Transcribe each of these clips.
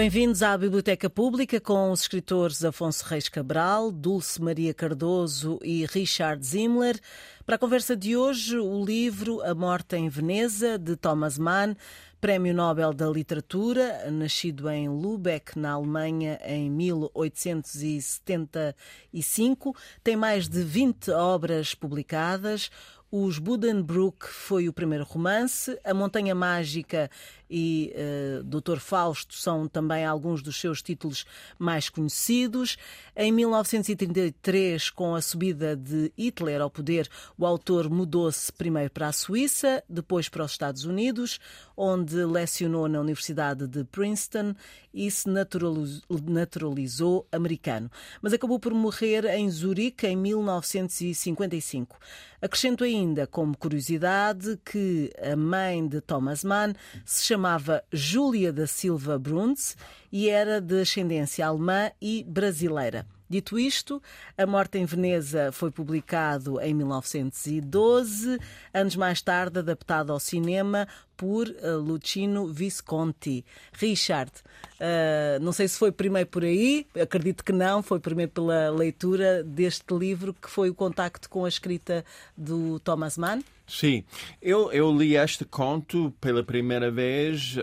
Bem-vindos à Biblioteca Pública com os escritores Afonso Reis Cabral, Dulce Maria Cardoso e Richard Zimmler. Para a conversa de hoje, o livro A Morte em Veneza, de Thomas Mann, Prémio Nobel da Literatura, nascido em Lübeck, na Alemanha, em 1875. Tem mais de 20 obras publicadas. Os Buddenbrook foi o primeiro romance, A Montanha Mágica e uh, Doutor Fausto são também alguns dos seus títulos mais conhecidos. Em 1933, com a subida de Hitler ao poder, o autor mudou-se primeiro para a Suíça, depois para os Estados Unidos, onde lecionou na Universidade de Princeton e se naturalizou, americano. Mas acabou por morrer em Zurique em 1955. Acrescento ainda, como curiosidade, que a mãe de Thomas Mann se chamava Júlia da Silva Bruns e era de ascendência alemã e brasileira. Dito isto, A Morte em Veneza foi publicado em 1912, anos mais tarde adaptado ao cinema por uh, Lucino Visconti. Richard, uh, não sei se foi primeiro por aí, acredito que não, foi primeiro pela leitura deste livro que foi o contacto com a escrita do Thomas Mann? Sim, eu, eu li este conto pela primeira vez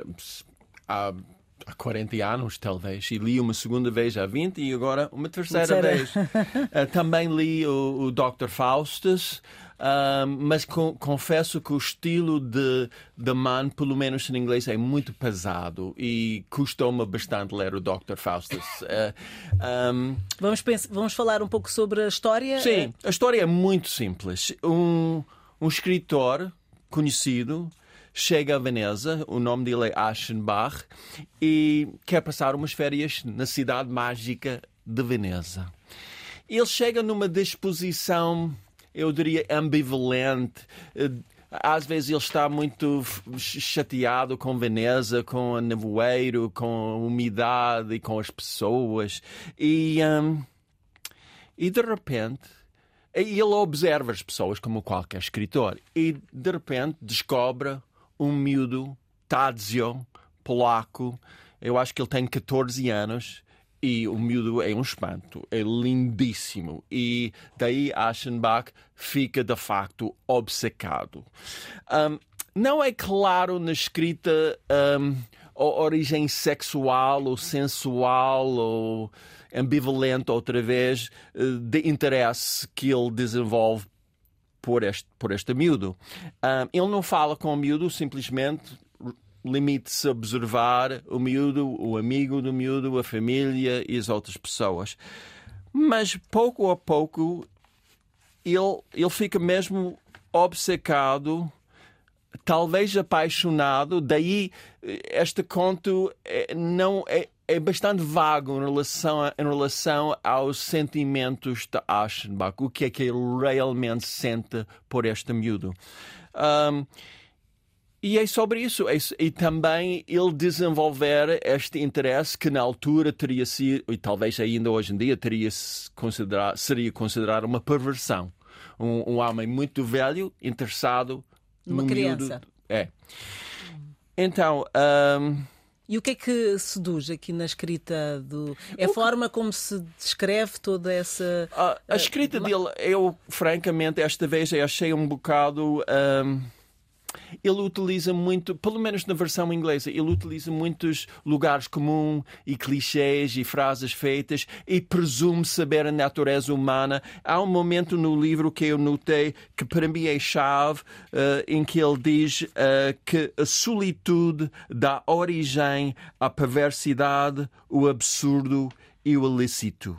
há há 40 anos, talvez, e li uma segunda vez há 20 e agora uma terceira, vez. uh, também li o, o Dr. Faustus, uh, mas confesso que o estilo de, de Mann, pelo menos em inglês, é muito pesado e custou-me bastante ler o Dr. Faustus. Uh, um... vamos, pensar, vamos falar um pouco sobre a história? Sim, a história é muito simples. Um, um escritor conhecido chega a Veneza, o nome dele é Aschenbach, e quer passar umas férias na cidade mágica de Veneza. Ele chega numa disposição, eu diria, ambivalente. Às vezes ele está muito chateado com Veneza, com o nevoeiro, com a umidade e com as pessoas. E, um, e de repente ele observa as pessoas como qualquer escritor e de repente descobre um miúdo, Tadzio, polaco. Eu acho que ele tem 14 anos e o miúdo é um espanto, é lindíssimo. E daí Aschenbach fica de facto obcecado. Um, não é claro na escrita um, a origem sexual ou sensual ou ambivalente, outra vez, eh, de interesse que ele desenvolve por este, por este miúdo. Um, ele não fala com o miúdo, simplesmente limite-se a observar o miúdo, o amigo do miúdo, a família e as outras pessoas. Mas pouco a pouco ele, ele fica mesmo obcecado, talvez apaixonado. Daí este conto é, não é, é bastante vago em relação, a, em relação aos sentimentos de Aschenbach, o que é que ele realmente sente por este miúdo. Um, e é sobre isso. É, e também ele desenvolver este interesse que na altura teria sido, e talvez ainda hoje em dia, teria considerar, seria considerado uma perversão. Um, um homem muito velho interessado numa criança. Miúdo. É. Então. Um, e o que é que seduz aqui na escrita do. É a forma como se descreve toda essa. A, a escrita uh, dele, eu, francamente, esta vez achei um bocado. Um ele utiliza muito, pelo menos na versão inglesa, ele utiliza muitos lugares comuns e clichês e frases feitas e presume saber a natureza humana. Há um momento no livro que eu notei que para mim é chave, uh, em que ele diz uh, que a solitude dá origem à perversidade, o absurdo e o ilícito.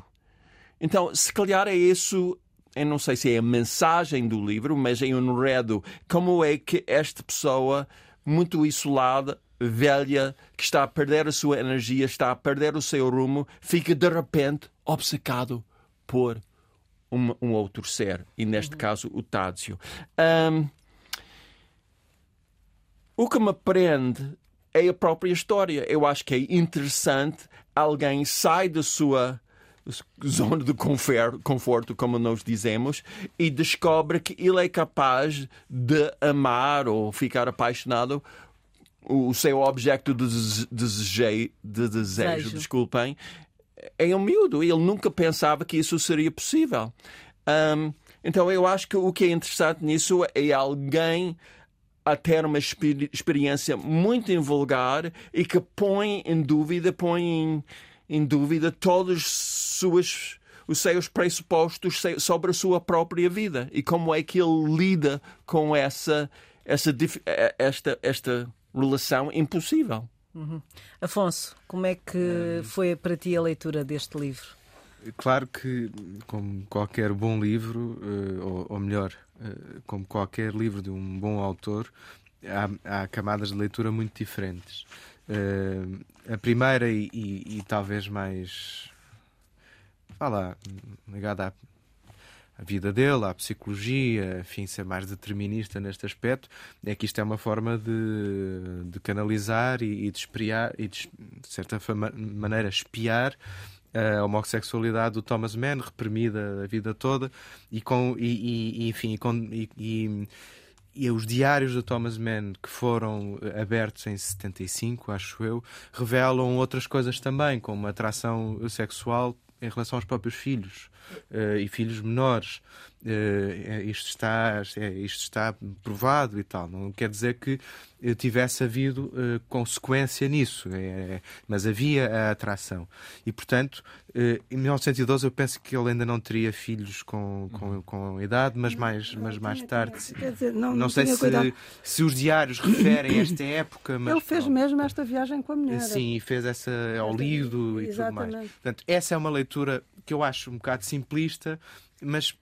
Então, se calhar é isso eu não sei se é a mensagem do livro, mas em um enredo, como é que esta pessoa, muito isolada, velha, que está a perder a sua energia, está a perder o seu rumo, fica de repente obcecado por um, um outro ser, e neste uhum. caso o Tádzio. Um, o que me prende é a própria história. Eu acho que é interessante alguém sai da sua zona de conforto, como nós dizemos, e descobre que ele é capaz de amar ou ficar apaixonado o seu objeto de desejo, de desejo, desculpem, é um miúdo. Ele nunca pensava que isso seria possível. Um, então eu acho que o que é interessante nisso é alguém a ter uma experiência muito invulgar e que põe em dúvida, põe em, em dúvida todos suas, os seus pressupostos sobre a sua própria vida e como é que ele lida com essa, essa esta, esta relação impossível. Uhum. Afonso, como é que foi para ti a leitura deste livro? Claro que, como qualquer bom livro, eh, ou, melhor, eh, como qualquer livro de um bom autor, há, há camadas de leitura muito diferentes. Uh, a primeira e, e, e, talvez mais lá, ligada à, à, vida dele, à psicologia, enfim, ser mais determinista neste aspecto, é que isto é uma forma de, de canalizar e, e de espiar e de, de certa maneira espiar a homossexualidade do Thomas Mann, reprimida a vida toda, e com e, e enfim, e, e, e os diários do Thomas Mann, que foram abertos em 75, acho eu, revelam outras coisas também, como atração sexual em relação aos próprios filhos uh, e filhos menores. Uh, isto, está, é, isto está provado e tal. Não quer dizer que tivesse havido uh, consequência nisso, é, mas havia a atração. E, portanto, uh, em 1912 eu penso que ele ainda não teria filhos com, com, com idade, mas mais, mas mais tarde. Quer dizer, não, não, sei se, se os diários referem a esta época. Mas, ele fez mesmo esta viagem com a mulher. Sim, e fez essa ao lido e tudo mais. Portanto, essa é uma leitura que eu acho um bocado simplista, mas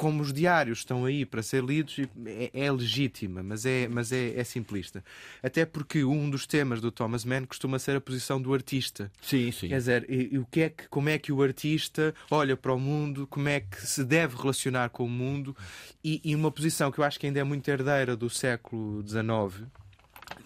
como os diários estão aí para ser lidos, é, é legítima, mas, é, mas é, é, simplista. Até porque um dos temas do Thomas Mann costuma ser a posição do artista. Sim, sim. Quer dizer, e, e o que é que, como é que o artista olha para o mundo, como é que se deve relacionar com o mundo, e, e uma posição que eu acho que ainda é muito herdeira do século XIX,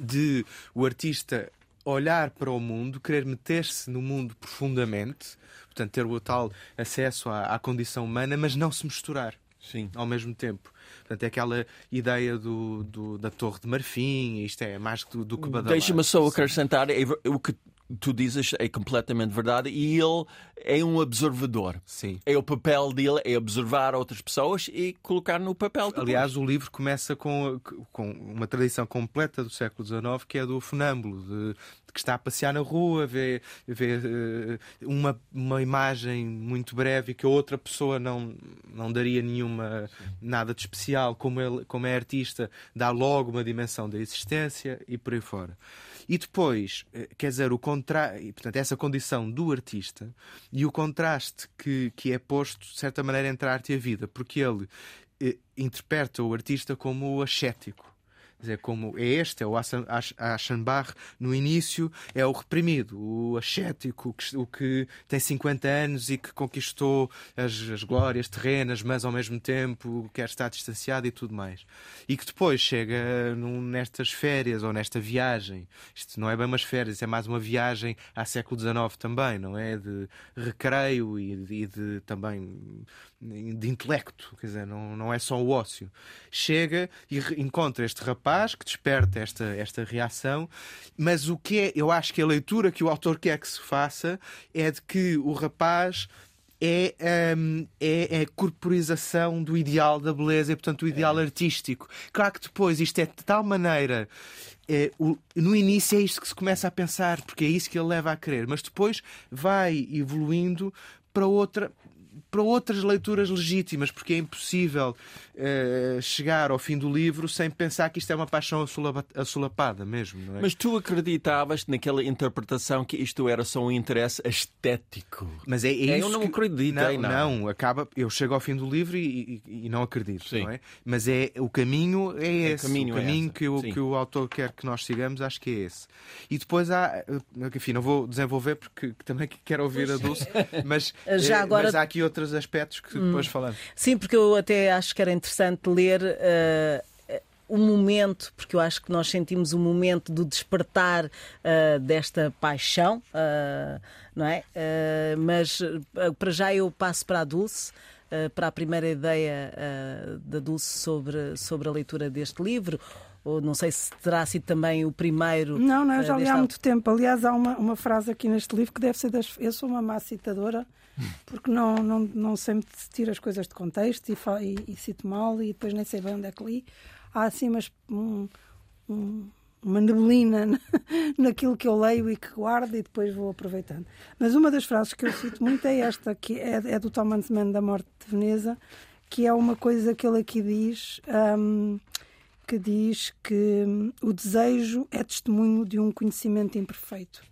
de o artista olhar para o mundo, querer meter-se no mundo profundamente, portanto, ter o tal acesso à, à condição humana, mas não se misturar. Sim. ao mesmo tempo. Portanto, é aquela ideia do, do da Torre de Marfim, isto é mais do, do que badalar. Deixa-me só acrescentar é, o que tu dizes é completamente verdade e ele é um observador. Sim. É o papel dele é observar outras pessoas e colocar no papel. Depois. Aliás, o livro começa com, com uma tradição completa do século XIX que é do funâmbulo, de, que está a passear na rua, vê, vê uh, uma, uma imagem muito breve que a outra pessoa não, não daria nenhuma nada de especial, como ele como é artista, dá logo uma dimensão da existência e por aí fora. E depois, eh, quer dizer, o contra... portanto, essa condição do artista e o contraste que, que é posto, de certa maneira, entre a arte e a vida, porque ele eh, interpreta o artista como ascético dizer, como é este, é o Aschenbach, no início é o reprimido, o ascético, o que tem 50 anos e que conquistou as, as glórias terrenas, mas ao mesmo tempo quer estar distanciado e tudo mais. E que depois chega num, nestas férias ou nesta viagem, isto não é bem umas férias, é mais uma viagem ao século XIX também, não é? De recreio e e de também de intelecto, quer dizer, não, não é só o ócio. Chega e encontra este rapaz que desperta esta, esta reação, mas o que é, eu acho que a leitura que o autor quer que se faça é de que o rapaz é, um, é, é, a corporização do ideal da beleza e, portanto, o ideal é. artístico. Claro que depois isto é de tal maneira. É, o, no início é isto que se começa a pensar, porque é isso que ele leva a querer, mas depois vai evoluindo para outra para outras leituras legítimas, porque é impossível uh, chegar ao fim do livro sem pensar que isto é uma paixão assolapada mesmo. É? Mas tu acreditavas naquela interpretação que isto era só um interesse estético? Mas é, é, isso Eu não que... acredito. Não, não, não, acaba. Eu chego ao fim do livro e, e, e não acredito, Sim. não é? Mas é o caminho é, é esse. O caminho, o é caminho que, o, que o autor quer que nós sigamos, acho que é esse. E depois há, eh, enfim, não vou desenvolver porque também quero ouvir a Dulce, mas, Já agora... mas há aqui outras aspectos que depois hum. falamos. Sim, porque eu até acho que era interessante ler. Uh o momento, porque eu acho que nós sentimos o momento do despertar uh, desta paixão, uh, não é? Uh, mas para já eu passo para a Dulce, para a primeira ideia da Dulce sobre, sobre a leitura deste livro. Ou não sei se terá sido também o primeiro. Não, não, eu já li há muito tempo. Aliás, há uma, uma frase aqui neste livro que deve ser das. Eu sou uma má citadora, porque não, não, não sempre tiro as coisas de contexto e, e, e cito mal e depois nem sei bem onde é que li. Há assim umas, um- um- uma neblina na- naquilo que eu leio e que guardo e depois vou aproveitando. Mas uma das frases que eu cito muito é esta, que é, é do Thomas Mann da Morte de Veneza, que é uma coisa que ele aqui diz. hum, que diz que hum, o desejo é testemunho de um conhecimento imperfeito.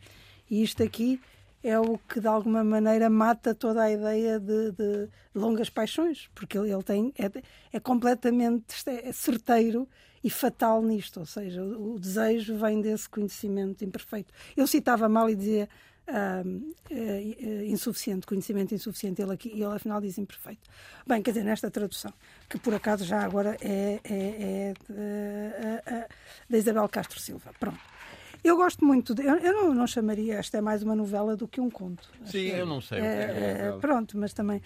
E isto aqui é o que, de alguma maneira, mata toda a ideia de, de longas paixões, porque ele, tem, é, é completamente é, é certeiro e fatal nisto, ou seja, o, o desejo vem desse conhecimento imperfeito. Eu citava mal e dizia eh, eh, insuficiente, conhecimento insuficiente, ele aqui, e ele afinal diz imperfeito. Bem, quer dizer, nesta tradução, que por acaso já agora é, é, é eh, da Isabel Castro Silva. Pronto. Eu gosto muito, de, eu, eu não, não chamaria, esta é mais uma novela do que um conto. Sim, eu não sei o que É, é. é, novela. pronto, mas também.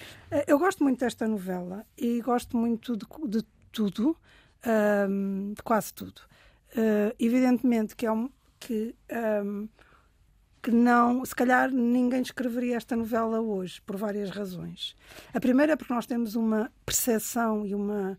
Eu gosto muito desta novela e gosto muito de, de tudo, ahm, de quase tudo. Eh, evidentemente que é um. Que, ahm, que não, se calhar ninguém escreveria esta novela hoje, por várias razões. A primeira é porque nós temos uma percepção e uma,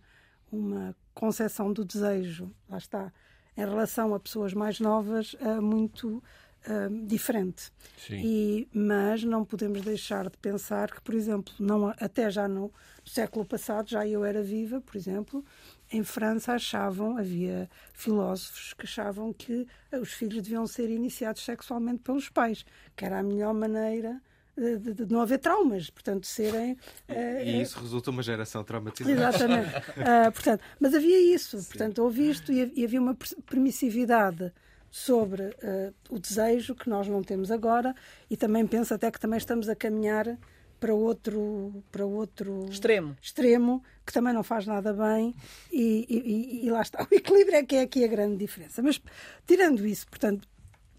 uma concepção do desejo, lá está, em relação a pessoas mais novas, eh, muito eh, diferente. Sim. E, mas não podemos deixar de pensar que, por exemplo, não, até já no, século passado, já eu era viva, por exemplo, em França achavam, havia filósofos que achavam que eh, os filhos deviam ser iniciados sexualmente pelos pais, que era a melhor maneira de, de- de não haver traumas, portanto, serem. eh, E isso resulta uma geração traumatizada. Exatamente. Ah, portanto, mas havia isso, portanto, houve isto e, e havia uma per- permissividade sobre ah, o desejo que nós não temos agora e também penso até que também estamos a caminhar para outro para outro Extremo. extremo que também não faz nada bem e, e- e- e lá está o equilíbrio é que é aqui a grande diferença mas tirando isso portanto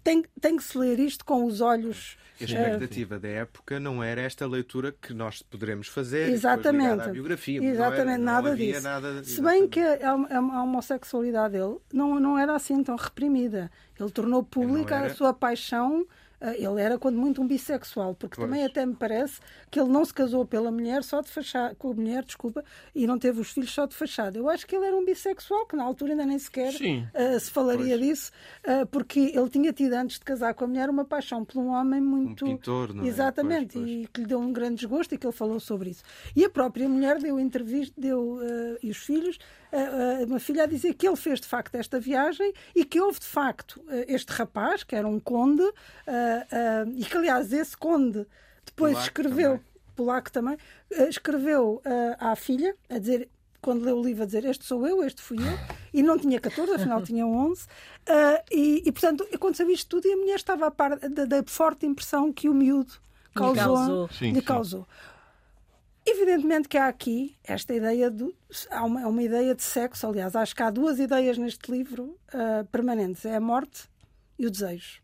tem, tem que se ler isto com os olhos A expectativa da época não era esta leitura que nós poderemos fazer, Exatamente. à biografia. não era- Exatamente, não nada havia disso. nada- Se bem que a, a- homossexualidade dele não, não era assim tão reprimida. Ele tornou pública Não a era. sua paixão. Eh, Ele era, quando muito, um bissexual, porque Pois. também até me parece que ele não se casou pela mulher só de fachada, com a mulher, desculpa, e não teve os filhos só de fachada. Eu acho que ele era um bissexual, que na altura ainda nem sequer eh, se falaria disso, eh, porque ele tinha tido antes de casar com a mulher uma paixão por um homem muito. pintor, não é? Exatamente, Pois, pois. e que lhe deu um grande desgosto e que ele falou sobre isso. E a própria mulher deu entrevista, deu, eh, e os filhos, uma filha a dizer que ele fez de facto esta viagem e que houve de facto eh, este rapaz, que era um conde, eh, eh, e que aliás esse conde depois Polaco escreveu, também. polaco também, escreveu à filha a dizer. Quando leu o livro, a dizer este sou eu, este fui eu, e não tinha 14, afinal tinha 11, eh, e, e portanto aconteceu isto tudo e a mulher estava a par da, da forte impressão que o miúdo causou, causou. Sim, lhe sim. causou. Evidentemente que há aqui esta ideia do. Há uma, há uma ideia de sexo, aliás, acho que há duas ideias neste livro ah, permanentes: é a morte e o desejo.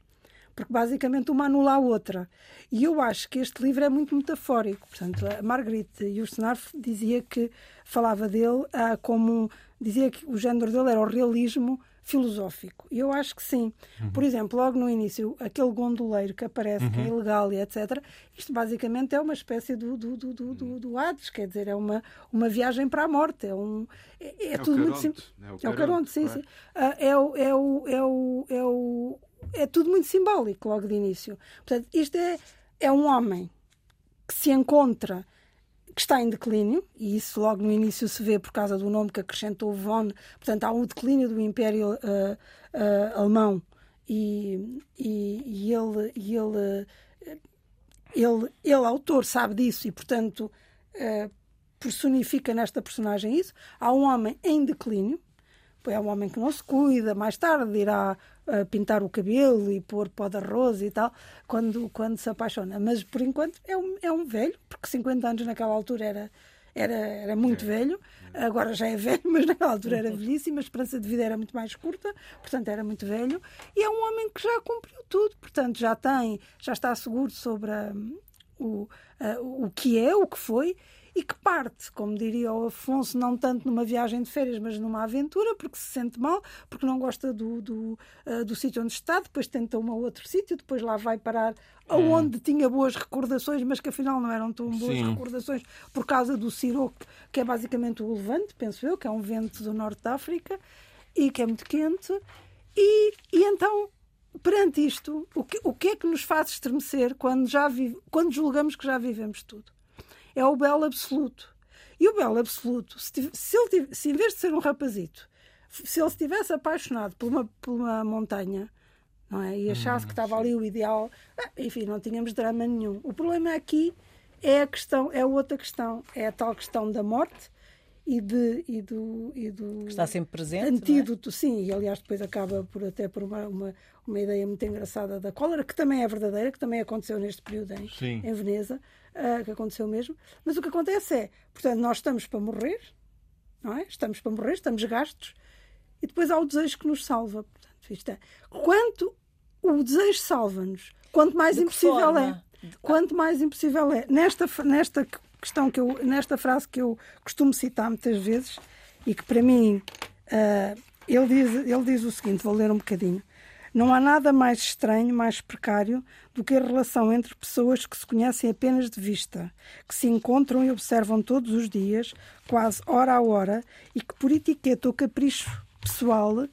Porque basicamente uma anula a outra. E eu acho que este livro é muito metafórico. Portanto, a Marguerite Yourcenar dizia que falava dele ah, como. dizia que o género dele era o realismo filosófico. E eu acho que sim. Por exemplo, logo no início, aquele gondoleiro que aparece, que é ilegal e etc., isto basicamente é uma espécie do, do, do, do, do, do Hades, quer dizer, é uma, uma viagem para a morte. É, um, é, é É o tudo muito Caronte, simples. é o É o Caronte, sim, sim. Ah, é, o, é, o, é, o, é, o, é tudo muito simbólico logo de início. Portanto, isto é, é um homem que se encontra, que está em declínio, e isso logo no início se vê por causa do nome que acrescentou von, portanto há um declínio do Império ah, ah, Alemão e, e, e ele, e ele, ele, ele, autor, sabe disso e, portanto, eh, personifica nesta personagem isso. Há um homem em declínio, é um homem que não se cuida, mais tarde irá pintar o cabelo e pôr pó de arroz e tal, quando, quando se apaixona. Mas por enquanto é um, é um velho, porque 50 anos naquela altura era, era, era muito velho, agora já é velho, mas naquela altura era velhíssimo, a esperança de vida era muito mais curta, portanto era muito velho, e é um homem que já cumpriu tudo, portanto já tem, já está seguro sobre a- o, a- o que é, o que foi, e que parte, como diria o Afonso, não tanto numa viagem de férias, mas numa aventura, porque se sente mal, porque não gosta do, do, uh, do sítio onde está, depois tenta um outro sítio, depois lá vai parar aonde tinha boas recordações, mas que afinal não eram tão boas Sim. recordações por causa do Siroc, que é basicamente o Levante, penso eu, que é um vento do norte da África e que é muito quente. E, e então perante isto, o que, o que é que nos faz estremecer quando, já vive, quando julgamos que já vivemos tudo? É o belo absoluto. E o belo absoluto, se, se, ele, se em vez de ser um rapazito, se ele estivesse apaixonado por uma, por uma montanha não é? e achasse hum, que estava ali o ideal, ah, enfim, não tínhamos drama nenhum. O problema aqui é a questão, é outra questão, é a tal questão da morte e, de, e, do, e do. Está sempre presente. Antídoto, é? sim, e aliás depois acaba por até por uma, uma, uma, ideia muito engraçada da cólera, que também é verdadeira, que também aconteceu neste período em, em Veneza, uh, que aconteceu mesmo. Mas o que acontece é, portanto, nós estamos para morrer, não é? Estamos para morrer, estamos gastos, e depois há o desejo que nos salva. Portanto, isto é, quanto o desejo salva-nos, quanto mais impossível forma? é. Quanto mais impossível é. Nesta, nesta questão que eu, nesta frase que eu costumo citar muitas vezes e que para mim uh, ele, diz, ele diz o seguinte: vou ler um bocadinho. Não há nada mais estranho, mais precário do que a relação entre pessoas que se conhecem apenas de vista, que se encontram e observam todos os dias, quase hora a hora, e que por etiqueta ou capricho pessoal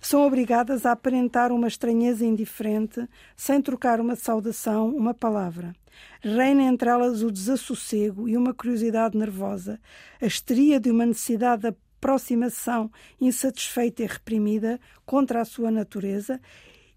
são obrigadas a aparentar uma estranheza indiferente, sem trocar uma saudação, uma palavra. Reina entre elas o desassossego e uma curiosidade nervosa, a histeria de uma necessidade de aproximação insatisfeita e reprimida contra a sua natureza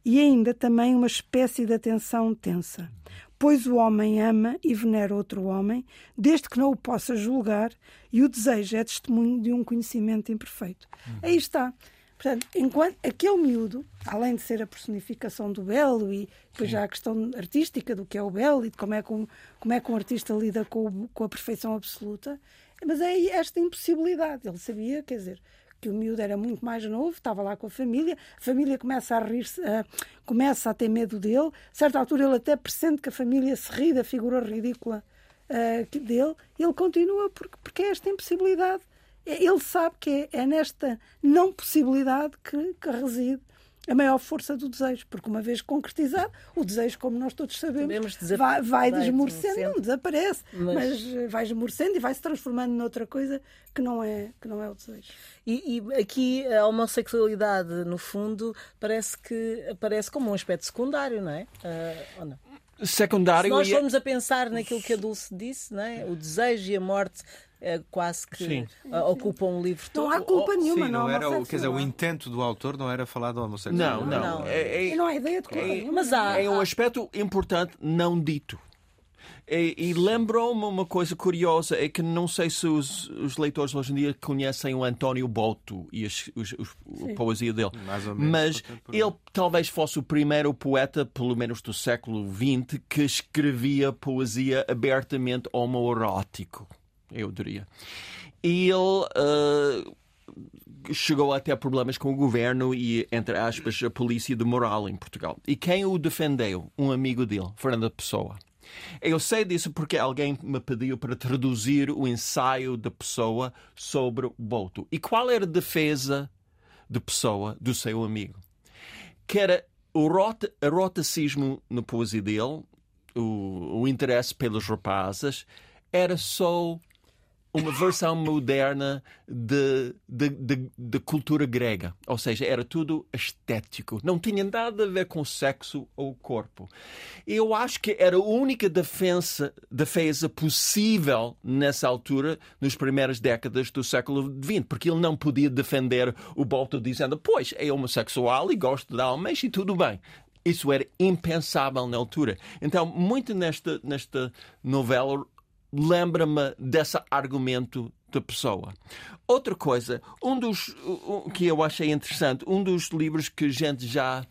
e ainda também uma espécie de atenção tensa. Pois o homem ama e venera outro homem, desde que não o possa julgar, e o desejo é testemunho de um conhecimento imperfeito. Uhum. Aí está. Portanto, enquanto aquele miúdo, além de ser a personificação do belo e depois já a questão artística do que é o belo e de como é que um, como é que um artista lida com, com a perfeição absoluta, mas é esta impossibilidade. Ele sabia, quer dizer, que o miúdo era muito mais novo, estava lá com a família, a família começa a rir-se, uh, começa a ter medo dele. A certa altura ele até pressente que a família se ri da figura ridícula uh, dele, ele continua porque, porque é esta impossibilidade ele sabe que é, é nesta não possibilidade que, que, reside a maior força do desejo, porque uma vez concretizado, o desejo, como nós todos sabemos, sabemos vai, vai, desmorecendo, não desaparece, mas... mas eh, vai desmorecendo e vai se transformando noutra coisa que não é, que não é o desejo. E, e, aqui a homossexualidade, no fundo, parece que aparece como um aspecto secundário, não é? Uh, ou não? Secundário. Se nós formos a pensar naquilo que a Dulce disse, não é? o desejo e a morte quase que Sim. ocupam um livro todo. Não há culpa nenhuma, Sim, não. Era o, quer dizer, o intento do autor não era falar do homossexual. Não, não. não. É, é, não há ideia de culpa é, nenhuma. Mas há, é um aspecto importante não dito. E, e lembrou-me uma coisa curiosa, é que não sei se os, os, leitores hoje em dia conhecem o António Boto e as, os, os, a poesia dele. Menos, mas ele talvez fosse o primeiro poeta, pelo menos do século XX, que escrevia poesia abertamente homoerótico eu diria. E ele uh, chegou até problemas com o governo e, entre aspas, a polícia de moral em Portugal. E quem o defendeu? Um amigo dele, Fernando Pessoa. Eu sei disso porque alguém me pediu para traduzir o ensaio da Pessoa sobre o Boto. E qual era a defesa de Pessoa do seu amigo? Que era o rota, eroticismo na poesia dele, o, o interesse pelos rapazes, era só uma versão moderna de, de, de, de, cultura grega. Ou seja, era tudo estético. Não tinha nada a ver com sexo ou corpo. Eu acho que era a única defesa, defesa possível nessa altura, nas primeiras décadas do século XX, porque ele não podia defender o Bolto dizendo, pois, é homossexual e gosto de homens e tudo bem. Isso era impensável na altura. Então, muito nesta, nesta novela lembra-me desse argumento da pessoa. Outra coisa, um dos um, que eu achei interessante, um dos livros que gente já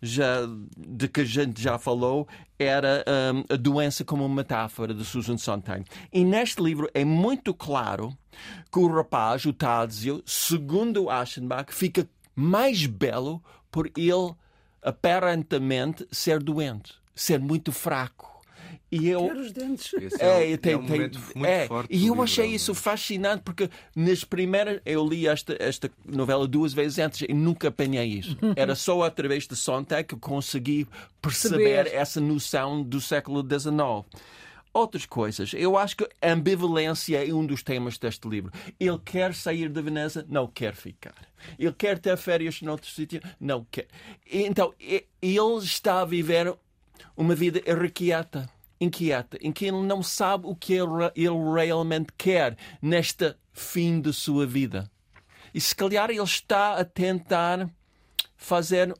já de que a gente já falou era um, a doença como uma metáfora de Susan Sontag. E neste livro é muito claro que o rapaz, o Tadzio, segundo Aschenbach, fica mais belo por ele aparentemente ser doente, ser muito fraco E eu, os dentes. Esse é, é, tem, um tem- momento muito é, forte. E eu livro, achei é isso fascinante porque nas primeiras eu li esta, esta novela duas vezes antes e nunca apanhei isso. Era só através de Sontag que eu consegui perceber Perceber. essa noção do século XIX. Outras coisas. Eu acho que a ambivalência é um dos temas deste livro. Ele quer sair de Veneza, não quer ficar. Ele quer ter férias noutro sítio, não quer. Então, ele está a viver uma vida irrequieta, inquieta, em que ele não sabe o que ele, realmente quer neste fim de sua vida. E se calhar ele está a tentar fazer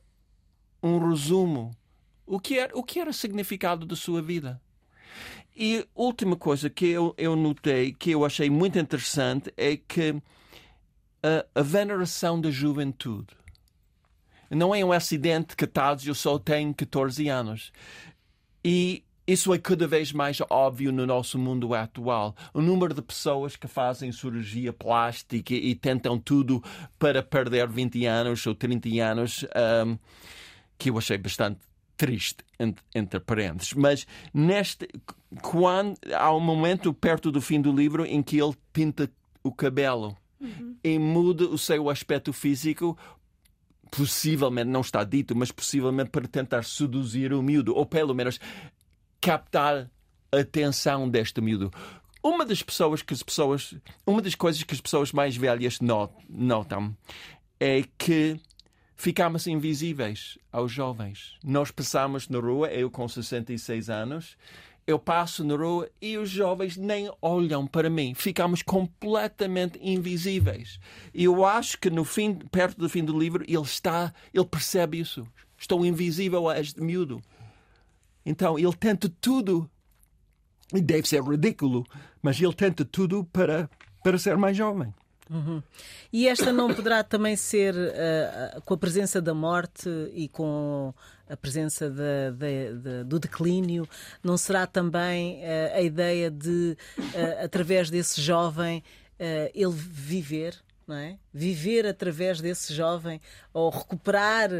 um resumo. O que era, o que era o significado da sua vida? E última coisa que eu, eu notei, que eu achei muito interessante, é que a, a veneração da juventude não é um acidente que Tadzio só tem 14 anos. E isso é cada vez mais óbvio no nosso mundo atual. O número de pessoas que fazem cirurgia plástica e tentam tudo para perder 20 anos ou 30 anos, ahm, que eu achei bastante triste, entre, parênteses. Mas neste, quando há um momento perto do fim do livro em que ele pinta o cabelo e muda o seu aspecto físico possivelmente, não está dito, mas possivelmente para tentar seduzir o miúdo, ou pelo menos captar a atenção deste miúdo. Uma das pessoas que as pessoas, uma das coisas que as pessoas mais velhas not- notam é que ficamos invisíveis aos jovens. Nós passamos na rua, eu com 66 anos, eu passo na rua e os jovens nem olham para mim. Ficamos completamente invisíveis. E eu acho que no fim, perto do fim do livro, ele está, ele percebe isso. Estou invisível a este miúdo. Então ele tenta tudo. E deve ser ridículo, mas ele tenta tudo para, para ser mais jovem. E esta não poderá também ser, ah, com a presença da morte e com a presença da- da- da- do declínio, não será também ah, a ideia de, ah, através desse jovem, ele viver, não é? Viver através desse jovem, ou recuperar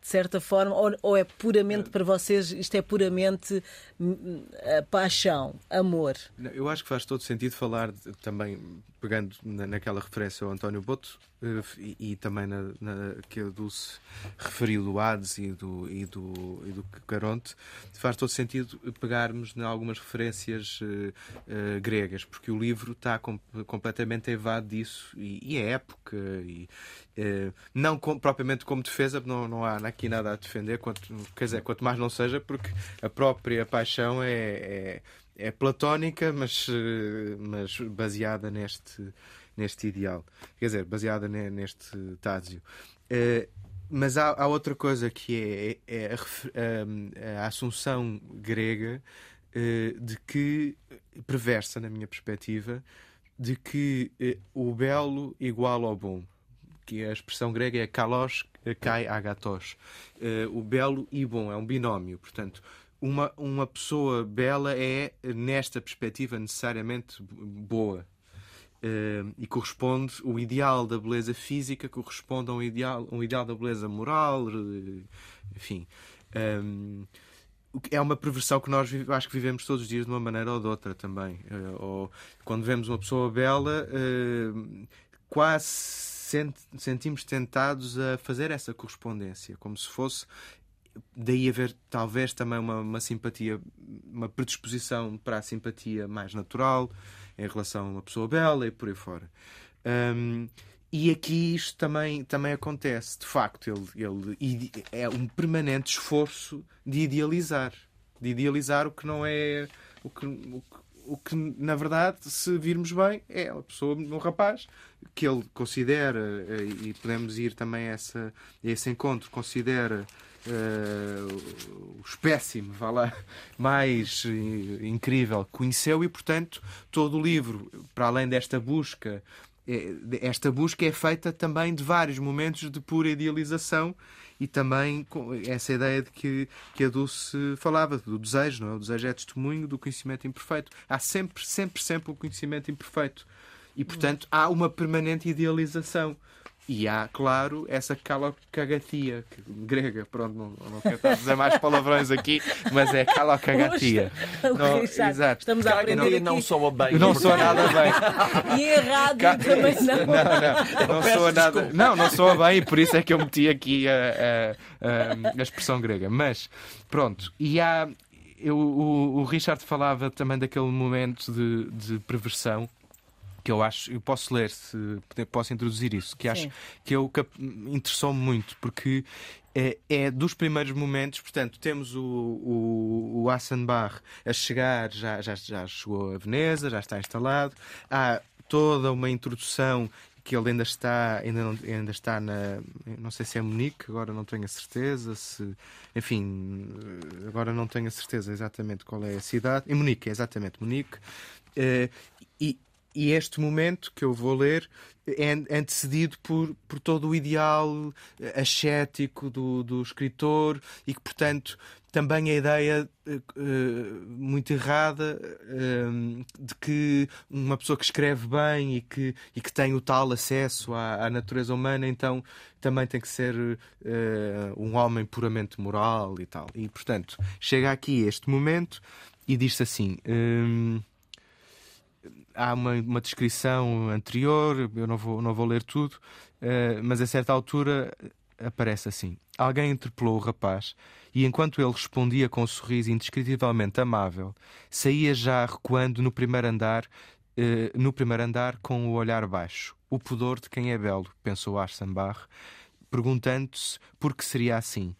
de certa forma, ou, ou é puramente para vocês, isto é puramente hum, ah, paixão, amor. Eu acho que faz todo sentido falar de- também, pegando na- naquela referência ao António Boto e, e também na, na, que a Dulce referiu do Hades e do, e do, e do Caronte, faz todo sentido pegarmos em algumas referências eh, eh, gregas, porque o livro está com- completamente evado disso e, é época. E, eh, não com- propriamente como defesa, não, não há aqui nada a defender, quanto, quer dizer, quanto mais não seja, porque a própria paixão é- é é platónica, mas, eh, mas baseada neste, neste ideal. Quer dizer, baseada ne- neste Tásio. Eh, Mas há, há outra coisa que é, é a, ref- a- a assunção grega eh, de que, perversa na minha perspectiva, de que eh, o belo igual ao bom. Que a expressão grega é kalos kai agatos. O belo e bom é um binómio. Portanto, uma, uma pessoa bela é, nesta perspectiva, necessariamente boa. Eh, e corresponde, o ideal da beleza física corresponde a um ideal, um ideal da beleza moral, eh, enfim. O que é uma perversão que nós acho que vivemos todos os dias de uma maneira ou de outra também. Eh, ou quando vemos uma pessoa bela, eh, quase sent- sentimos tentados a fazer essa correspondência, como se fosse daí haver talvez também uma, uma simpatia, uma predisposição para a simpatia mais natural em relação a uma pessoa bela e por aí fora. Hum, e aqui isto também, também acontece. De facto, ele, ele é um permanente esforço de idealizar. De idealizar o que não é. O que, o que, o que, na verdade, se virmos bem, é uma pessoa, um rapaz que ele considera, eh, e podemos ir também a, essa, a esse encontro, considera eh, o espécime, vá lá, mais eh, incrível que conheceu e, portanto, todo o livro, para além desta busca, eh, esta busca é feita também de vários momentos de pura idealização e também com essa ideia de que, que a Dulce falava, do desejo, não é? O desejo é testemunho do conhecimento imperfeito. Há sempre, sempre, sempre o conhecimento imperfeito. E, portanto, há uma permanente idealização. E há, claro, essa calocagatia grega. Pronto, não, não quero estar a dizer mais palavrões aqui, mas é calocagatia. Não, exato. Estamos a aprender aqui. não soa bem. Não soa nada bem. E errado também não. Não, não, não soa nada. Não, não soa bem e por isso é que eu meti aqui a, a, a expressão grega. Mas pronto, e há. Eu, o, o Richard falava também daquele momento de, de perversão que eu acho, eu posso ler se posso introduzir isso, que acho que eu interessou-me muito, porque é, é, dos primeiros momentos, portanto, temos o, o, o Assenbach a chegar, já, já, já chegou a Veneza, já está instalado, há toda uma introdução que ele ainda está, ainda, não, ainda está na. Não sei se é Munique, agora não tenho a certeza. Se, enfim, agora não tenho a certeza exatamente qual é a cidade. Em Munique, é exatamente Munique. Uh, e, e este momento que eu vou ler é antecedido por, por todo o ideal ascético do, do escritor e que, portanto, também a ideia uh, muito errada uh, de que uma pessoa que escreve bem e que, e que tem o tal acesso à, à natureza humana, então também tem que ser uh, um homem puramente moral e tal. E, portanto, chega aqui este momento e diz-se assim há uma, uma, descrição anterior, eu não vou, não vou ler tudo, uh, mas a certa altura aparece assim: Alguém interpelou o rapaz e, enquanto ele respondia com um sorriso indescritivelmente amável, saía já recuando no primeiro andar, uh, no primeiro andar com o olhar baixo. O pudor de quem é belo, pensou Arsenbach, perguntando-se por que seria assim.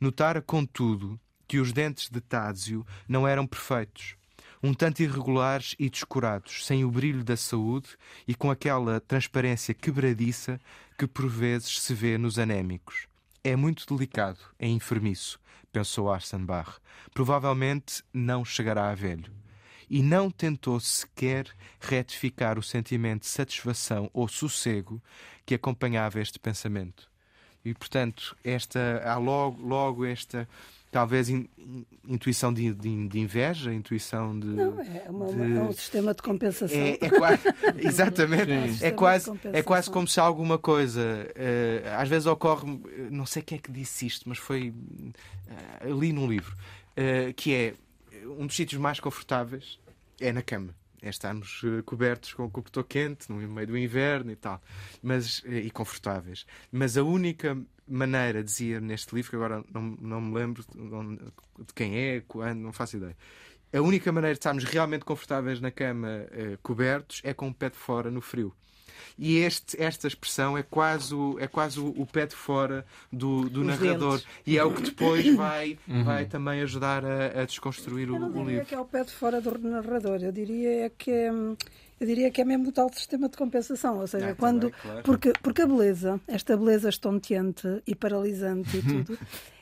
Notara, contudo, que os dentes de Tázio não eram perfeitos um tanto irregulares e descurados, sem o brilho da saúde e com aquela transparência quebradiça que por vezes se vê nos anémicos. É muito delicado, é enfermiço, pensou Arsenbach. Provavelmente não chegará a velho. E não tentou sequer retificar o sentimento de satisfação ou sossego que acompanhava este pensamento. E, portanto, esta, há logo, logo esta talvez in, intuição de, de, de, inveja, intuição de. Não, é, uma, de... é um sistema de compensação. É, é quase, exatamente. é, quase, é quase como se alguma coisa. Uh, às vezes ocorre. Não sei quem é que disse isto, mas foi. Uh, li num livro. Uh, que é um dos sítios mais confortáveis é na cama é estarmos cobertos com o cobertor quente no meio do inverno e tal, mas e confortáveis. Mas a única maneira, dizia neste livro, que agora não, não me lembro de quem é, quando, não faço ideia. A única maneira de estarmos realmente confortáveis na cama, eh, cobertos, é com o pé de fora no frio. E este, esta expressão é quase o, é quase o, o pé de fora do, do narrador. Dentes. E é o que depois vai, uhum. vai também ajudar a, a desconstruir o, eu não diria o livro. que é o pé de fora do narrador. Eu diria é que é, eu diria que é mesmo o tal sistema de compensação, ou seja, quando também, claro. porque, porque a beleza, esta beleza estonteante e paralisante e tudo,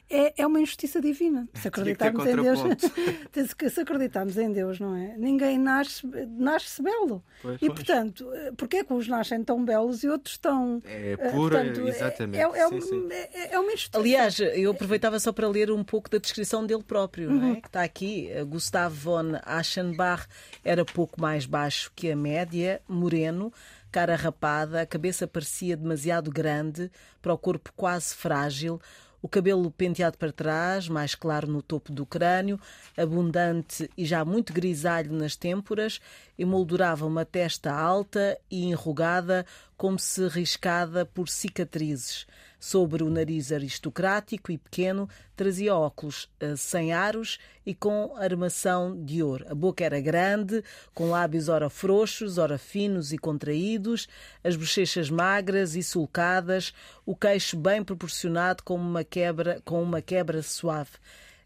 é, é uma injustiça divina. Se acreditarmos em Deus, se acreditarmos em Deus, não é? Ninguém nasce, nasce belo. Pois, e, pois. portanto, porquê é que uns nascem tão belos e outros tão. É eh, pura, portanto, exatamente. É, é, sim, sim. É, é, uma injustiça. Aliás, eu aproveitava só para ler um pouco da descrição dele próprio, uhum. não é? Uhum. que está aqui. Gustavo von Aschenbach era pouco mais baixo que a média, moreno cara rapada, a cabeça parecia demasiado grande para o corpo quase frágil, o cabelo penteado para trás, mais claro no topo do crânio, abundante e já muito grisalho nas têmporas, emoldurava uma testa alta e enrugada, como se riscada por cicatrizes. Sobre o nariz aristocrático e pequeno, trazia óculos uh, sem aros e com armação de ouro. A boca era grande, com lábios ora frouxos, ora finos e contraídos, as bochechas magras e sulcadas, o queixo bem proporcionado com uma quebra, com uma quebra suave.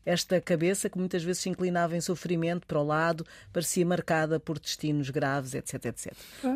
Esta cabeça, que muitas vezes se inclinava em sofrimento para o lado, parecia marcada por destinos graves, etc, etc.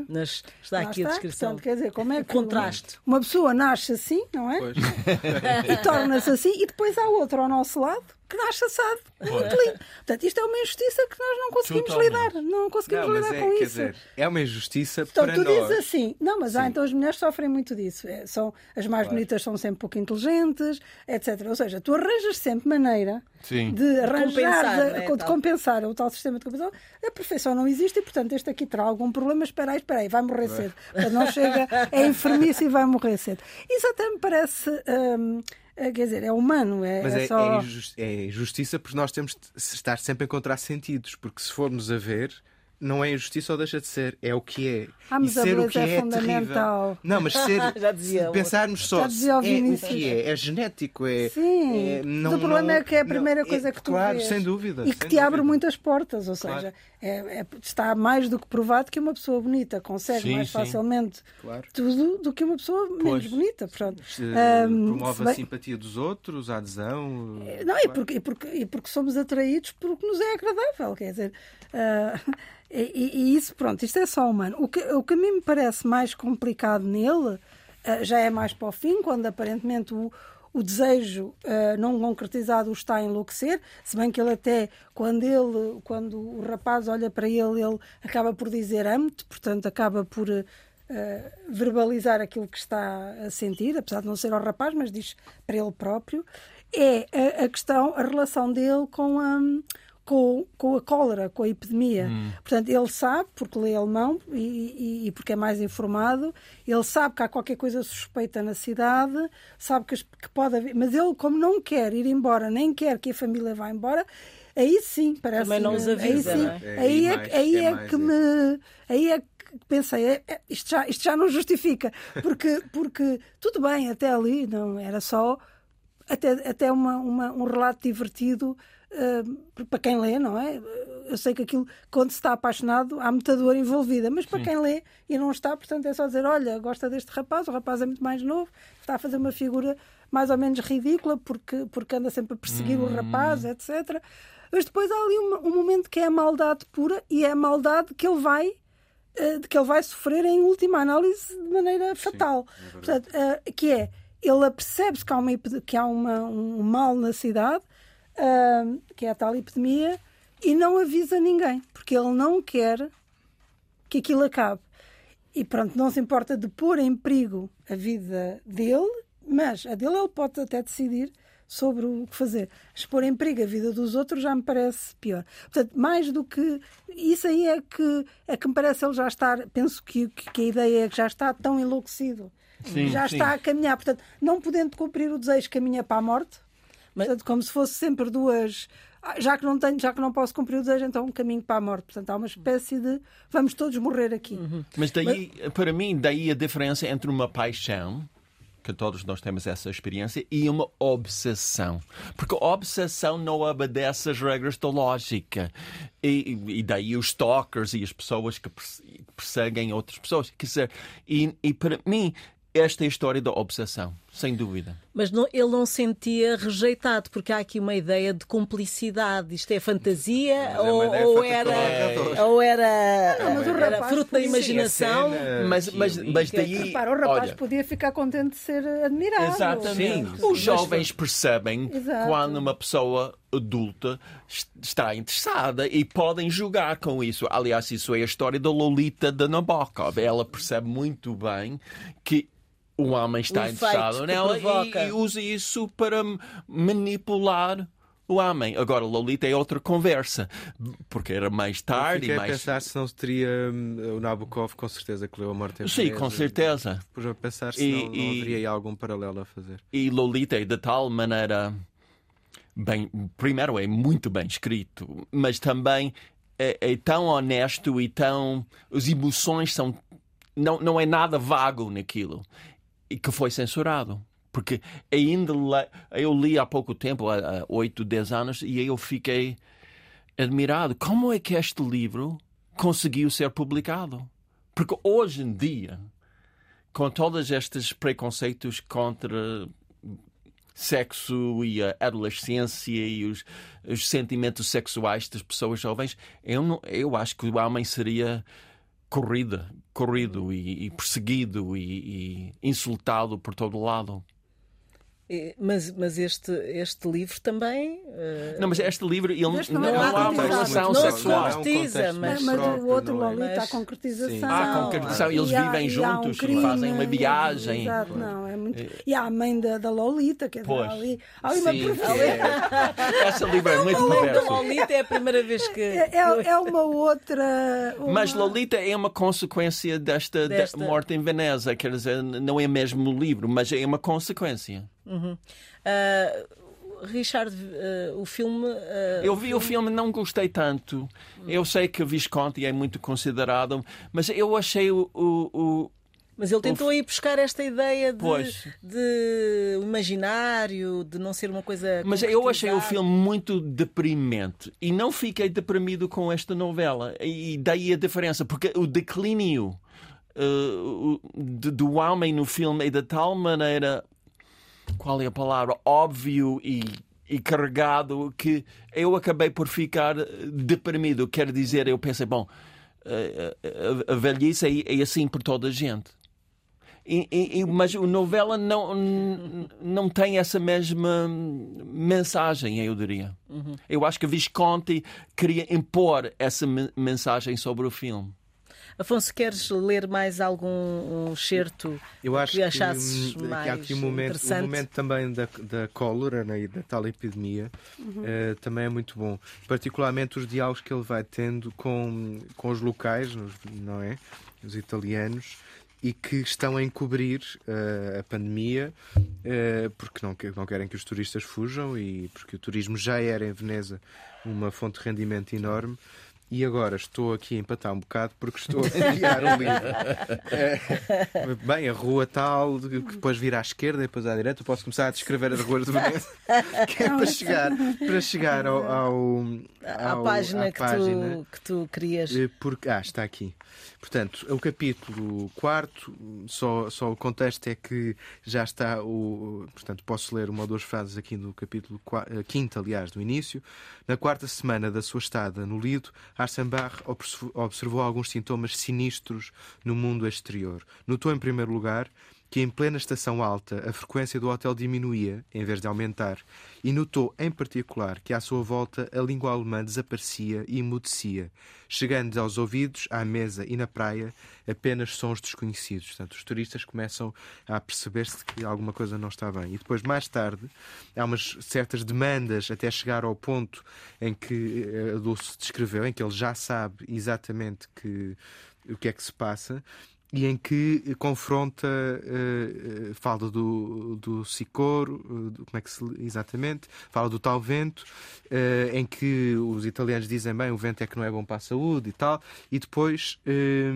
Mas está aqui está. a descrição. Portanto, quer dizer, como é que contraste. Uma pessoa nasce assim, não é? e torna-se assim, e depois há outro ao nosso lado que nasce assado. Muito lindo. Portanto, isto é uma injustiça que nós não conseguimos Totalmente. lidar. Não conseguimos Não, lidar é, com quer isso. dizer, é uma injustiça Então, para tu nós. dizes assim, não, mas ah, então as mulheres sofrem muito disso. É, são, as mais Claro. bonitas são sempre pouco inteligentes, etc. Ou seja, tu arranjas sempre maneira Sim. de arranjar, compensar, de, é, de compensar o tal sistema de compensação. A perfeição não existe e, portanto, este aqui terá algum problema. Espera aí, espera aí, vai morrer cedo. Portanto, não chega, é enfermiço e vai morrer cedo. Isso até me parece. hum, quer dizer, é humano, é, Mas é é, só. é, é injustiça porque nós temos de estar sempre a encontrar sentidos. Porque se formos a ver, não é injustiça ou deixa de ser, é o que é. Ah, mas e a ser o que é é, fundamental. terrível. Não, mas ser. Já dizia o pensarmos só. Já dizia o é o que é, é genético, é. Sim, é, mas o problema é que é a primeira não, coisa que tu Claro, vês. sem dúvida. E que te abre dúvida. muitas portas, ou Claro. seja, é- é- está mais do que provado que uma pessoa bonita consegue Sim, mais sim. facilmente Claro. tudo do que uma pessoa menos Pois. bonita. Pronto. Se Ahm, promove se a bem- simpatia dos outros, a adesão. Não, e porque, e, porque, e porque somos atraídos pelo que nos é agradável, quer dizer. ah, e, e- isso, pronto, isto é só humano. O que, o que a mim me parece mais complicado nele ah, já é mais para o fim, quando aparentemente o, o desejo ah, não concretizado o está a enlouquecer, se bem que ele até, quando ele, quando o rapaz olha para ele, ele acaba por dizer amo-te, portanto acaba por ah, verbalizar aquilo que está a sentir, apesar de não ser ao rapaz, mas diz para ele próprio, é a, a questão, a relação dele com a, com, com a cólera, com a epidemia. Portanto, ele sabe, porque lê alemão e, e- e porque é mais informado, ele sabe que há qualquer coisa suspeita na cidade, sabe que, que pode haver, mas ele, como não quer ir embora, nem quer que a família vá embora, aí sim, parece Também não os aí avisa, sim, não é? É, aí é, mais- aí é é mais que esse. me aí é que pensei, é- é, isto, já, isto já não justifica, porque, porque tudo bem, até ali não era só até, até uma, uma- um relato divertido ah, para quem lê, não é? Eu sei que aquilo, quando se está apaixonado, há muita dor envolvida, mas para quem lê e não está, portanto, é só dizer: olha, gosta deste rapaz, o rapaz é muito mais novo, está a fazer uma figura mais ou menos ridícula porque, porque anda sempre a perseguir o rapaz, etc. Mas depois há ali um, um momento que é a maldade pura e é a maldade que ele vai eh, de que ele vai sofrer em última análise de maneira fatal. Portanto, eh, que é, ele apercebe-se que há, uma, que há uma- um mal na cidade, que é a tal epidemia, e não avisa ninguém, porque ele não quer que aquilo acabe. E pronto, não se importa de pôr em perigo a vida dele, mas a dele ele pode até decidir sobre o que fazer. Pôr em perigo a vida dos outros já me parece pior. Portanto, mais do que. Isso aí é que, é que me parece ele já estar. Penso que, que a ideia é que já está tão enlouquecido. Sim, já sim. está a caminhar. Portanto, não podendo cumprir o desejo, caminha para a morte. Mas- Portanto, como se fosse sempre duas. "Ah, Já que não tenho, já que não posso cumprir o desejo, então um caminho para a morte. Portanto, há uma espécie de vamos todos morrer aqui. Mas daí, para mim, daí a diferença entre uma paixão, que todos nós temos essa experiência, e uma obsessão. Porque a obsessão não obedece às regras da lógica. E, e daí os stalkers e as pessoas que perse- perseguem outras pessoas. Quer dizer, e, e para mim, esta é a história da obsessão, sem dúvida. Mas não- ele não sentia rejeitado, porque há aqui uma ideia de cumplicidade. Isto é fantasia Mas é ou, ideia ou era, narrador. ou era, Não, mas o era fruto da imaginação. Cena Mas, mas, mas daí. Repara, o rapaz olha, podia ficar contente de ser admirado. Exatamente. Sim. Os jovens percebem Exato. quando uma pessoa adulta est- está interessada e podem julgar com isso. Aliás, isso é a história da Lolita de Nabokov. Ela percebe muito bem que o homem está O interessado nela provoca. e, e usa isso para manipular o homem. Agora, Lolita é outra conversa, porque era mais tarde Fiquei e a mais. pensar se não teria hum, o Nabokov, com certeza, que leu a morte em Sim, com certeza. Pus a pensar se E- não, não haveria aí algum paralelo a fazer. E Lolita é de tal maneira bem, primeiro é muito bem escrito, mas também é, é tão honesto e tão as emoções são não não é nada vago naquilo e que foi censurado. Porque ainda eu li há pouco tempo, há há oito, dez anos, e eu fiquei admirado. Como é que este livro conseguiu ser publicado? Porque hoje em dia, com todos estes preconceitos contra sexo e a adolescência e os, os sentimentos sexuais das pessoas jovens, eu, não, eu acho que o homem seria corrida, corrido e, e perseguido e, e insultado por todo lado. Mas, mas este, este livro também. eh, Não, mas este livro, ele, Este não, não é há uma Não se sexual. concretiza, É contexto mas- Mas, próprio, o outro não é? Lolita, Mas- a concretização. Sim. A concretização, eles há- vivem há um juntos, crime, fazem uma e- viagem. Exato, não, é muito. E há a mãe da, da Lolita, quer dizer, Pois. ali. Há ali uma é. Esse livro é muito O perverso. Lolita é a primeira vez que. É, é- é uma outra. uma- Mas Lolita é uma consequência desta, Desta- morte em Veneza, quer dizer, não é mesmo o livro, mas é uma consequência. Ah, Richard, ah, o filme. ah, Eu vi o filme não gostei tanto. Eu sei que o Visconti é muito considerado, mas eu achei o, o- o- Mas ele tentou aí buscar esta ideia de, Pois. de imaginário, de não ser uma coisa. Mas eu achei o filme muito deprimente e não fiquei deprimido com esta novela. E daí a diferença, porque o declínio de- do homem no filme é de tal maneira, qual é a palavra, óbvio e, e carregado que eu acabei por ficar eh, deprimido. Quer dizer, eu pensei, bom, eh, a, a velhice é, é assim por toda a gente. E- e- mas a novela não, não tem essa mesma mensagem, eu diria. Eu acho que Visconti queria impor essa men- mensagem sobre o filme. Afonso, queres ler mais algum um certo Eu acho que achasses hum, que mais há aqui um momento, o interessante? momento também da, da cólera né, e da tal epidemia eh, também é muito bom. Particularmente os diálogos que ele vai tendo com, com os locais, não é? Os italianos. E que estão a encobrir eh, a pandemia eh, porque não, que- não querem que os turistas fujam e porque o turismo já era em Veneza uma fonte de rendimento enorme. E agora estou aqui a empatar um bocado porque estou a criar um livro. É, bem, a rua tal, que depois vira à esquerda e depois à direita. Eu posso começar a descrever as ruas de Veneza, que é para chegar, para chegar ao, ao, à ao- página, à que, página. Tu, que tu querias. Eh, Porque, ah, está aqui. Portanto, o capítulo 4, só, só o contexto é que já está o. Portanto, posso ler uma ou duas frases aqui no capítulo 5, aliás, do início. Na quarta semana da sua estada no Lido, obs- observou alguns sintomas sinistros no mundo exterior. Notou, em primeiro lugar, que em plena estação alta a frequência do hotel diminuía, em vez de aumentar, e notou em particular que à sua volta a língua alemã desaparecia e emudecia, chegando aos ouvidos, à mesa e na praia apenas sons desconhecidos. Portanto, os turistas começam a perceber-se que alguma coisa não está bem. E depois, mais tarde, há umas certas demandas até chegar ao ponto em que eh, a Dulce descreveu, em que ele já sabe exatamente que, o que é que se passa e em que confronta, eh, eh, fala do, do Sicoro, do- como é que se exatamente, fala do tal vento, eh, em que os italianos dizem bem o vento é que não é bom para a saúde e tal, e depois, eh,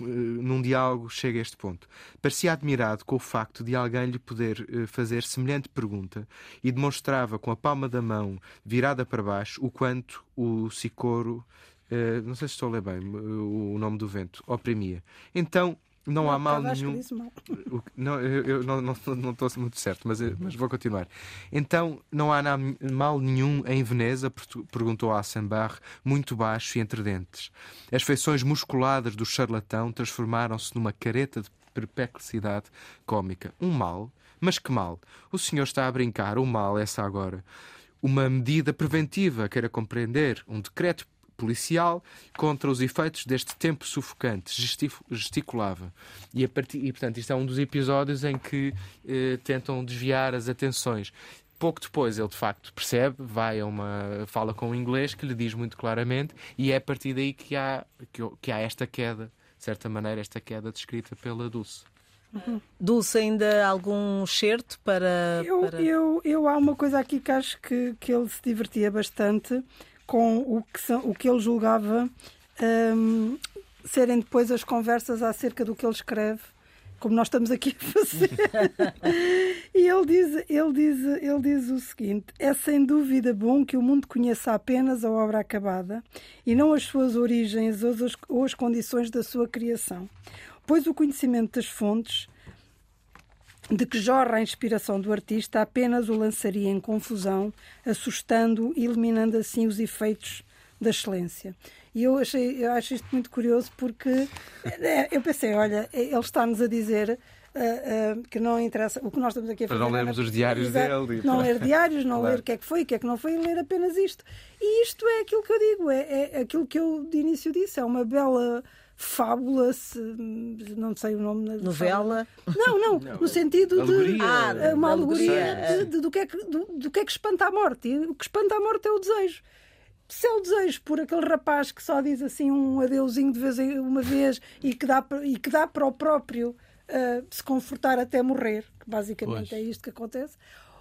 num diálogo, chega a este ponto. Parecia admirado com o facto de alguém lhe poder fazer semelhante pergunta e demonstrava com a palma da mão virada para baixo o quanto o Sicoro eh, não sei se estou a ler bem o, o nome do vento, oprimia. Então, não, há mal nenhum. mal. O Não, eu, eu não, não, não estou muito certo, mas, eu- mas vou continuar. Então, não há na- mal nenhum em Veneza? perguntou Assenbach, muito baixo e entre dentes. As feições musculadas do charlatão transformaram-se numa careta de perplexidade cômica. Um mal? Mas que mal? O senhor está a brincar. O mal, essa agora. Uma medida preventiva, queira compreender. Um decreto policial contra os efeitos deste tempo sufocante, gesti- gesticulava. E, a partir, e, portanto, isto é um dos episódios em que eh, tentam desviar as atenções. Pouco depois ele de facto percebe, vai a uma fala com o inglês que lhe diz muito claramente, e é a partir daí que há, que, que há esta queda, de certa maneira, esta queda descrita pela Dulce. Dulce, ainda algum certo para. Eu, para- eu, eu há uma coisa aqui que acho que, que ele se divertia bastante com o que, são, o que ele julgava hum, serem depois as conversas acerca do que ele escreve, como nós estamos aqui a fazer. e ele diz, ele, diz, ele diz o seguinte: é sem dúvida bom que o mundo conheça apenas a obra acabada e não as suas origens ou as, ou as condições da sua criação. Pois o conhecimento das fontes de que jorra a inspiração do artista apenas o lançaria em confusão, assustando e eliminando assim os efeitos da excelência. E eu, achei, eu acho isto muito curioso porque eh, eu pensei, olha, ele está-nos a dizer Uh, uh, que não interessa. O que nós estamos aqui a Para fazer. não lermos os diários dele. Não para- ler diários, não ler o que é que foi, o que é que não foi, ler apenas isto. E isto é aquilo que eu digo, é, é aquilo que eu de início disse, é uma bela fábula, se, não sei o nome da Novela. Não, não, no sentido Alegoria. de Ah, é uma alegoria de- de- do, que é que, do, do que é que espanta a morte. E o que espanta a morte é o desejo. Se é o desejo por aquele rapaz que só diz assim um adeusinho de vez em uma vez e que dá, para- e que dá para o próprio ah, se confortar até morrer, que basicamente Pois. é isto que acontece,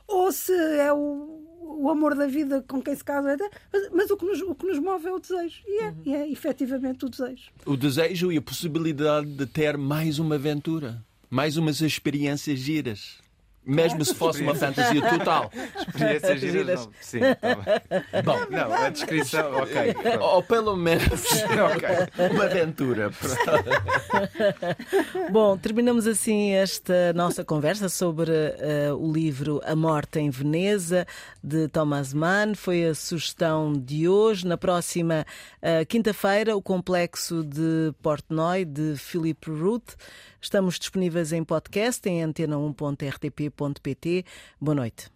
ou se é o, o amor da vida com quem se casa, mas, mas o, que nos, o que nos move é o desejo. E é, e é efetivamente o desejo. O desejo e a possibilidade de ter mais uma aventura, mais umas experiências giras. Mesmo se fosse uma fantasia total. Experiências giras, Giras. não. Sim, tá bem. Bom, Não, a descrição, ok. pronto. ou pelo menos Ok. uma aventura. Bom, terminamos assim esta nossa conversa sobre eh, o livro A Morte em Veneza, de Thomas Mann. Foi a sugestão de hoje. Na próxima eh, quinta-feira, o complexo de Portnoy, de Philip Roth. Estamos disponíveis em podcast em antena1.rtp.pt. Boa noite.